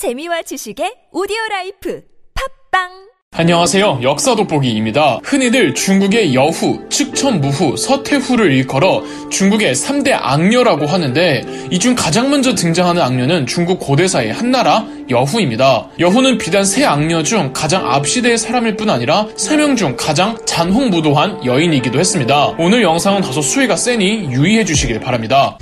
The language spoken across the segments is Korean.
재미와 지식의 오디오 life 팟빵 안녕하세요. 역사 돋보기입니다. 흔히들 중국의 여후, 측천무후, 서태후를 일컬어 중국의 3대 악녀라고 하는데 이 중 가장 먼저 등장하는 악녀는 중국 고대사의 한나라 여후입니다. 여후는 비단 세 악녀 중 가장 앞시대의 사람일 뿐 아니라 세 명 중 가장 잔혹무도한 여인이기도 했습니다. 오늘 영상은 다소 수위가 세니 유의해 주시길 바랍니다.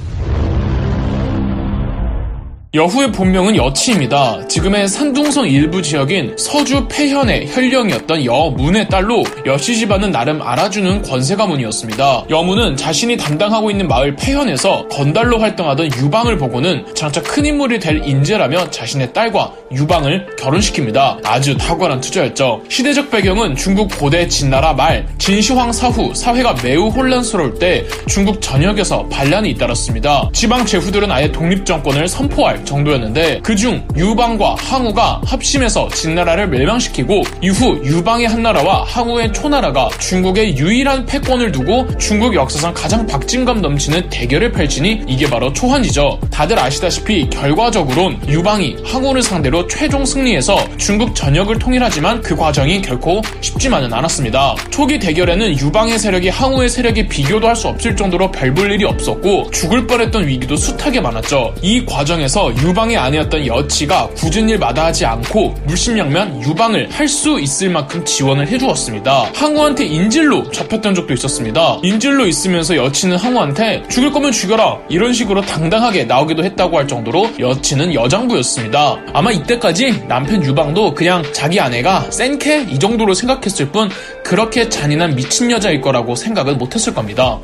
여후의 본명은 여치입니다. 지금의 산둥성 일부 지역인 서주 폐현의 혈령이었던 여문의 딸로 여씨 집안은 나름 알아주는 권세 가문이었습니다. 여문은 자신이 담당하고 있는 마을 폐현에서 건달로 활동하던 유방을 보고는 장차 큰 인물이 될 인재라며 자신의 딸과 유방을 결혼시킵니다. 아주 탁월한 투자였죠. 시대적 배경은 중국 고대 진나라 말 진시황 사후 사회가 매우 혼란스러울 때 중국 전역에서 반란이 잇따랐습니다. 지방 제후들은 아예 독립 정권을 선포할 정도였는데 그중 유방과 항우가 합심해서 진나라를 멸망시키고 이후 유방의 한나라와 항우의 초나라가 중국의 유일한 패권을 두고 중국 역사상 가장 박진감 넘치는 대결을 펼치니 이게 바로 초한이죠. 다들 아시다시피 결과적으론 유방이 항우를 상대로 최종 승리해서 중국 전역을 통일하지만 그 과정이 결코 쉽지만은 않았습니다. 초기 대결에는 유방의 세력이 항우의 세력에 비교도 할 수 없을 정도로 별 볼 일이 없었고 죽을 뻔했던 위기도 숱하게 많았죠. 이 과정에서 유방의 아내였던 여치가 굳은 일 마다하지 않고 물심양면 유방을 할 수 있을 만큼 지원을 해주었습니다. 항우한테 인질로 잡혔던 적도 있었습니다. 인질로 있으면서 여치는 항우한테 죽일 거면 죽여라 이런 식으로 당당하게 나오기도 했다고 할 정도로 여치는 여장부였습니다. 아마 이때까지 남편 유방도 그냥 자기 아내가 센캐 이 정도로 생각했을 뿐 그렇게 잔인한 미친 여자일 거라고 생각은 못했을 겁니다.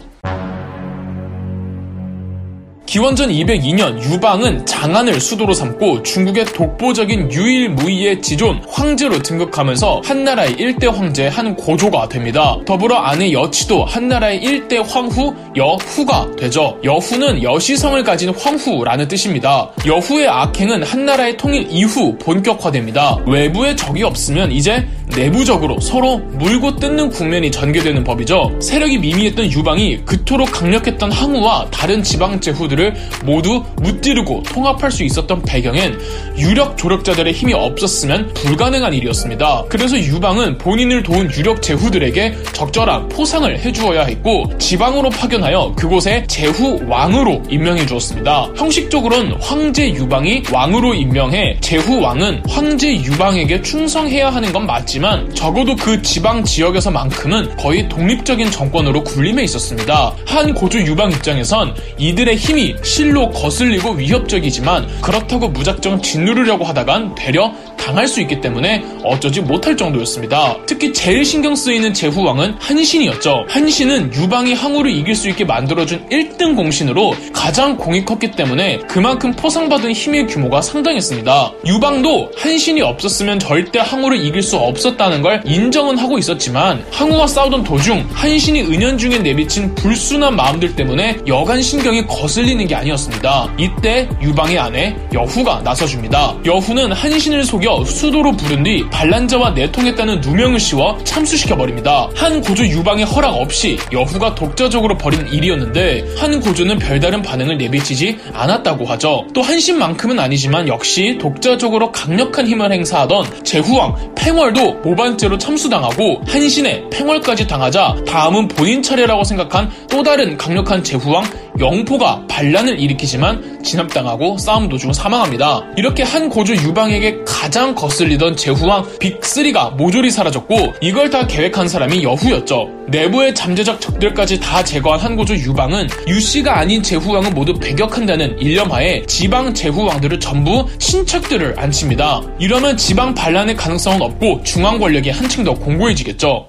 기원전 202년 유방은 장안을 수도로 삼고 중국의 독보적인 유일무이의 지존 황제로 등극하면서 한나라의 일대 황제 한 고조가 됩니다. 더불어 아내 여치도 한나라의 일대 황후 여후가 되죠. 여후는 여시성을 가진 황후라는 뜻입니다. 여후의 악행은 한나라의 통일 이후 본격화됩니다. 외부에 적이 없으면 이제 내부적으로 서로 물고 뜯는 국면이 전개되는 법이죠. 세력이 미미했던 유방이 그토록 강력했던 항우와 다른 지방 제후들을 모두 무찌르고 통합할 수 있었던 배경엔 유력 조력자들의 힘이 없었으면 불가능한 일이었습니다. 그래서 유방은 본인을 도운 유력 제후들에게 적절한 포상을 해주어야 했고 지방으로 파견하여 그곳에 제후 왕으로 임명해 주었습니다. 형식적으로는 황제 유방이 왕으로 임명해 제후 왕은 황제 유방에게 충성해야 하는 건 맞지만 적어도 그 지방 지역에서만큼은 거의 독립적인 정권으로 군림해 있었습니다. 한 고조 유방 입장에선 이들의 힘이 실로 거슬리고 위협적이지만 그렇다고 무작정 짓누르려고 하다간 되려 당할 수 있기 때문에 어쩌지 못할 정도였습니다. 특히 제일 신경 쓰이는 제후왕은 한신이었죠. 한신은 유방이 항우를 이길 수 있게 만들어준 1등 공신으로 가장 공이 컸기 때문에 그만큼 포상받은 힘의 규모가 상당했습니다. 유방도 한신이 없었으면 절대 항우를 이길 수 없었다는 걸 인정은 하고 있었지만 항우와 싸우던 도중 한신이 은연중에 내비친 불순한 마음들 때문에 여간 신경이 거슬리는 게 아니었습니다. 이때 유방의 아내 여후가 나서줍니다. 여후는 한신을 속여 수도로 부른 뒤 반란자와 내통했다는 누명을 씌워 참수시켜버립니다. 한 고조 유방의 허락 없이 여후가 독자적으로 벌인 일이었는데 한 고조는 별다른 반응을 내비치지 않았다고 하죠. 또 한신만큼은 아니지만 역시 독자적으로 강력한 힘을 행사하던 제후왕 팽월도 모반죄로 참수당하고 한신의 팽월까지 당하자 다음은 본인 차례라고 생각한 또 다른 강력한 제후왕 영포가 반란을 일으키지만 진압당하고 싸움 도중 사망합니다. 이렇게 한 고조 유방에게 가장 거슬리던 제후왕 빅3가 모조리 사라졌고 이걸 다 계획한 사람이 여후였죠. 내부의 잠재적 적들까지 다 제거한 한 고조 유방은 유씨가 아닌 제후왕은 모두 배격한다는 일념하에 지방 제후왕들을 전부 신척들을 앉힙니다. 이러면 지방 반란의 가능성은 없고 중앙 권력이 한층 더 공고해지겠죠.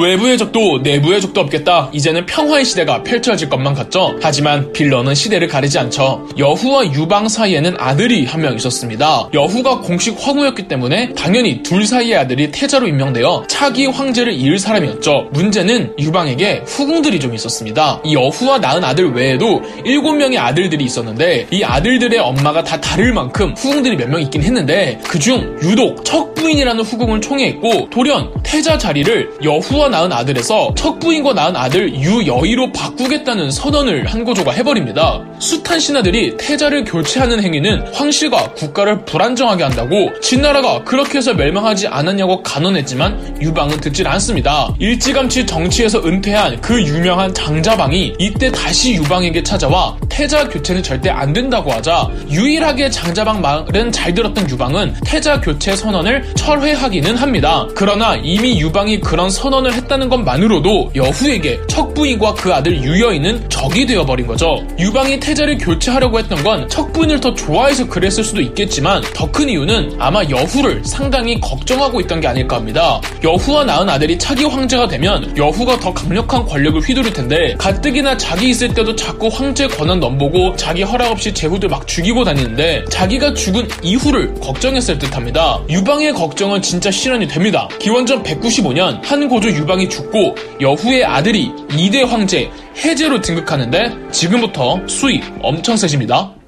외부의 적도 내부의 적도 없겠다. 이제는 평화의 시대가 펼쳐질 것만 같죠. 하지만 빌런은 시대를 가리지 않죠. 여후와 유방 사이에는 아들이 한 명 있었습니다. 여후가 공식 황후였기 때문에 당연히 둘 사이의 아들이 태자로 임명되어 차기 황제를 이을 사람이었죠. 문제는 유방에게 후궁들이 좀 있었습니다. 이 여후와 낳은 아들 외에도 7명의 아들들이 있었는데 이 아들들의 엄마가 다 다를 만큼 후궁들이 몇 명 있긴 했는데 그중 유독 척부인이라는 후궁을 총애했고 돌연 태자 자리를 여후와 여후와 낳은 아들에서 척부인과 낳은 아들 유여의로 바꾸겠다는 선언을 한고조가 해버립니다. 숱한 신하들이 태자를 교체하는 행위는 황실과 국가를 불안정하게 한다고 진나라가 그렇게 해서 멸망하지 않았냐고 간언했지만 유방은 듣질 않습니다. 일찌감치 정치에서 은퇴한 그 유명한 장자방이 이때 다시 유방에게 찾아와 태자 교체는 절대 안 된다고 하자 유일하게 장자방 말은 잘 들었던 유방은 태자 교체 선언을 철회하기는 합니다. 그러나 이미 유방이 그런 선언 을 했다는 것만으로도 여후에게 척부인과 그 아들 유여인은 적이 되어버린 거죠. 유방이 태자를 교체하려고 했던 건 척부인을 더 좋아해서 그랬을 수도 있겠지만 더 큰 이유는 아마 여후를 상당히 걱정하고 있던 게 아닐까 합니다. 여후와 낳은 아들이 차기 황제가 되면 여후가 더 강력한 권력을 휘두를 텐데 가뜩이나 자기 있을 때도 자꾸 황제 권한 넘보고 자기 허락 없이 제후들 막 죽이고 다니는데 자기가 죽은 이후를 걱정했을 듯합니다. 유방의 걱정은 진짜 실현이 됩니다. 기원전 195년 한 고조 유방이 죽고 여후의 아들이 2대 황제 해제로 등극하는데 지금부터 수위 엄청 세집니다.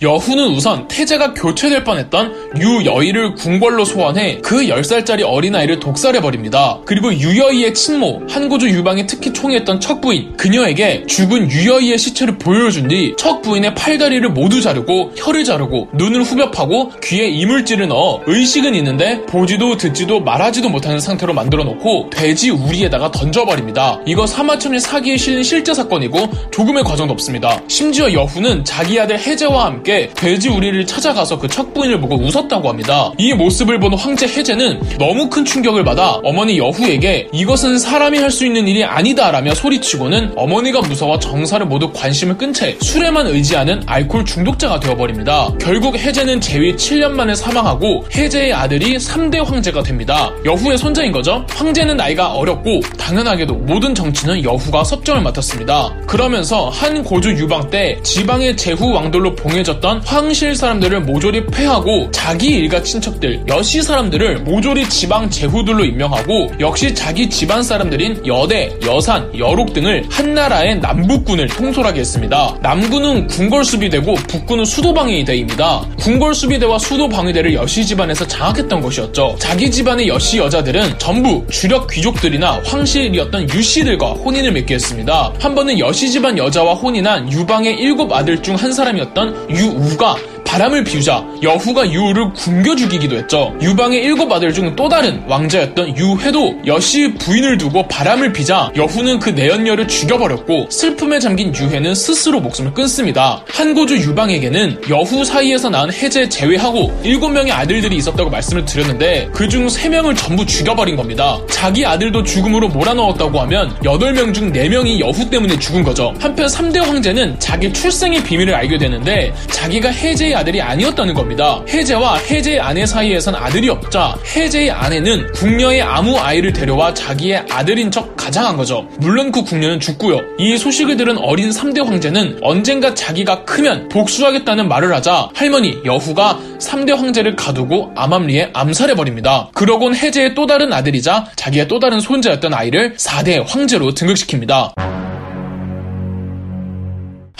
여후는 우선 태자가 교체될 뻔했던 유여의를 궁궐로 소환해 그 10살짜리 어린아이를 독살해버립니다. 그리고 유여의의 친모, 한고조 유방이 특히 총애했던 척부인, 그녀에게 죽은 유여의의 시체를 보여준 뒤 척부인의 팔다리를 모두 자르고 혀를 자르고 눈을 후벼파고 귀에 이물질을 넣어 의식은 있는데 보지도 듣지도 말하지도 못하는 상태로 만들어 놓고 돼지 우리에다가 던져버립니다. 이거 사마천리 사기에 실린 실제 사건이고 조금의 과정도 없습니다. 심지어 여후는 자기 아들 해제와 함께 함께 돼지 우리를 찾아가서 그 척부인을 보고 웃었다고 합니다. 이 모습을 본 황제 해제는 너무 큰 충격을 받아 어머니 여후에게 이것은 사람이 할 수 있는 일이 아니다라며 소리치고는 어머니가 무서워 정사를 모두 관심을 끈 채 술에만 의지하는 알코올 중독자가 되어버립니다. 결국 해제는 재위 7년 만에 사망하고 해제의 아들이 3대 황제가 됩니다. 여후의 손자인 거죠. 황제는 나이가 어렸고 당연하게도 모든 정치는 여후가 섭정을 맡았습니다. 그러면서 한 고조 유방 때 지방의 제후 왕들로 봉해졌던 있었던 황실 사람들을 모조리 폐하고 자기 일가 친척들, 여시 사람들을 모조리 지방 제후들로 임명하고 역시 자기 집안 사람들인 여대, 여산, 여록 등을 한나라의 남북군을 통솔하게 했습니다. 남군은 궁궐수비대고 북군은 수도방위대입니다. 궁궐수비대와 수도방위대를 여시 집안에서 장악했던 것이었죠. 자기 집안의 여시 여자들은 전부 주력 귀족들이나 황실이었던 유씨들과 혼인을 맺게 했습니다. 한 번은 여시 집안 여자와 혼인한 유방의 일곱 아들 중 한 사람이었던 유 우가 바람을 피우자 여후가 유우를 굶겨 죽이기도 했죠. 유방의 일곱 아들 중 또 다른 왕자였던 유회도 여시 부인을 두고 바람을 피자 여후는 그 내연녀를 죽여버렸고 슬픔에 잠긴 유회는 스스로 목숨을 끊습니다. 한고주 유방에게는 여후 사이에서 낳은 해제 제외하고 일곱 명의 아들들이 있었다고 말씀을 드렸는데 그 중 세 명을 전부 죽여버린 겁니다. 자기 아들도 죽음으로 몰아넣었다고 하면 여덟 명 중 네명이 여후 때문에 죽은 거죠. 한편 3대 황제는 자기 출생의 비밀을 알게 되는데 자기가 해제의 아들이 아니었다는 겁니다. 해제와 해제의 아내 사이에선 아들이 없자 해제의 아내는 궁녀의 아무 아이를 데려와 자기의 아들인 척 가장한 거죠. 물론 그 궁녀는 죽고요. 이 소식을 들은 어린 3대 황제는 언젠가 자기가 크면 복수하겠다는 말을 하자 할머니 여후가 3대 황제를 가두고 암암리에 암살해버립니다. 그러곤 해제의 또 다른 아들이자 자기의 또 다른 손자였던 아이를 4대 황제로 등극시킵니다.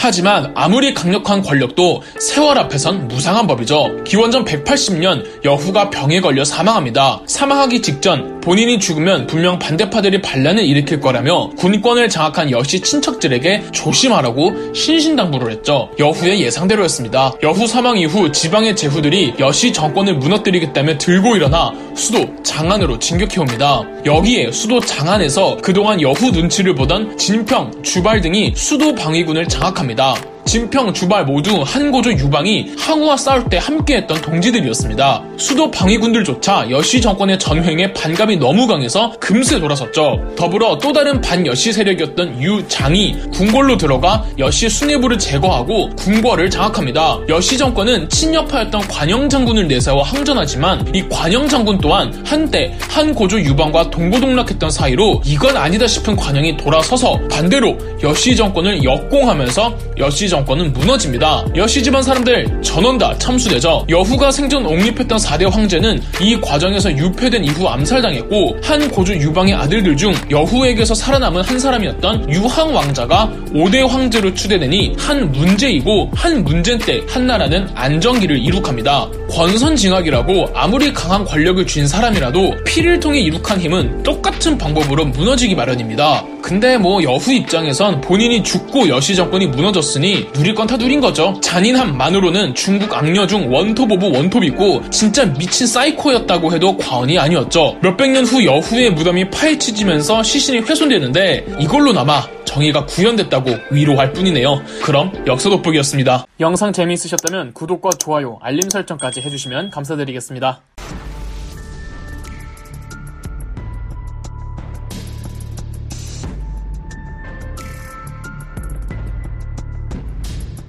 하지만 아무리 강력한 권력도 세월 앞에선 무상한 법이죠. 기원전 180년 여후가 병에 걸려 사망합니다. 사망하기 직전 본인이 죽으면 분명 반대파들이 반란을 일으킬 거라며 군권을 장악한 여씨 친척들에게 조심하라고 신신당부를 했죠. 여후의 예상대로였습니다. 여후 사망 이후 지방의 제후들이 여씨 정권을 무너뜨리겠다며 들고 일어나 수도 장안으로 진격해옵니다. 여기에 수도 장안에서 그동안 여후 눈치를 보던 진평, 주발 등이 수도 방위군을 장악합니다. 합니다. 진평, 주발 모두 한고조 유방이 항우와 싸울 때 함께했던 동지들이었습니다. 수도 방위군들조차 여시 정권의 전횡에 반감이 너무 강해서 금세 돌아섰죠. 더불어 또 다른 반여시 세력이었던 유장이 궁궐로 들어가 여시 수뇌부를 제거하고 궁궐을 장악합니다. 여시 정권은 친여파였던 관영 장군을 내세워 항전하지만 이 관영 장군 또한 한때 한고조 유방과 동고동락했던 사이로 이건 아니다 싶은 관영이 돌아서서 반대로 여씨 정권을 역공하면서 여씨 정권 정권은 무너집니다. 여씨 집안 사람들 전원 다 참수되죠. 여후가 생전 옹립했던 4대 황제는 이 과정에서 유폐된 이후 암살당했고 한 고조 유방의 아들들 중 여후에게서 살아남은 한 사람이었던 유항 왕자가 5대 황제로 추대되니 한 문제이고 한 문제 때 한 나라는 안정기를 이룩합니다. 권선징악이라고 아무리 강한 권력을 쥔 사람이라도 피를 통해 이룩한 힘은 똑같은 방법으로 무너지기 마련입니다. 근데 뭐 여후 입장에선 본인이 죽고 여씨 정권이 무너졌으니 누릴 건 다 누린 거죠. 잔인함만으로는 중국 악녀 중 원톱 of 원톱이고 진짜 미친 사이코였다고 해도 과언이 아니었죠. 몇백 년 후 여후의 무덤이 파헤치지면서 시신이 훼손되는데 이걸로나마 정의가 구현됐다고 위로할 뿐이네요. 그럼 역사 돋보기였습니다. 영상 재미있으셨다면 구독과 좋아요, 알림 설정까지 해주시면 감사드리겠습니다.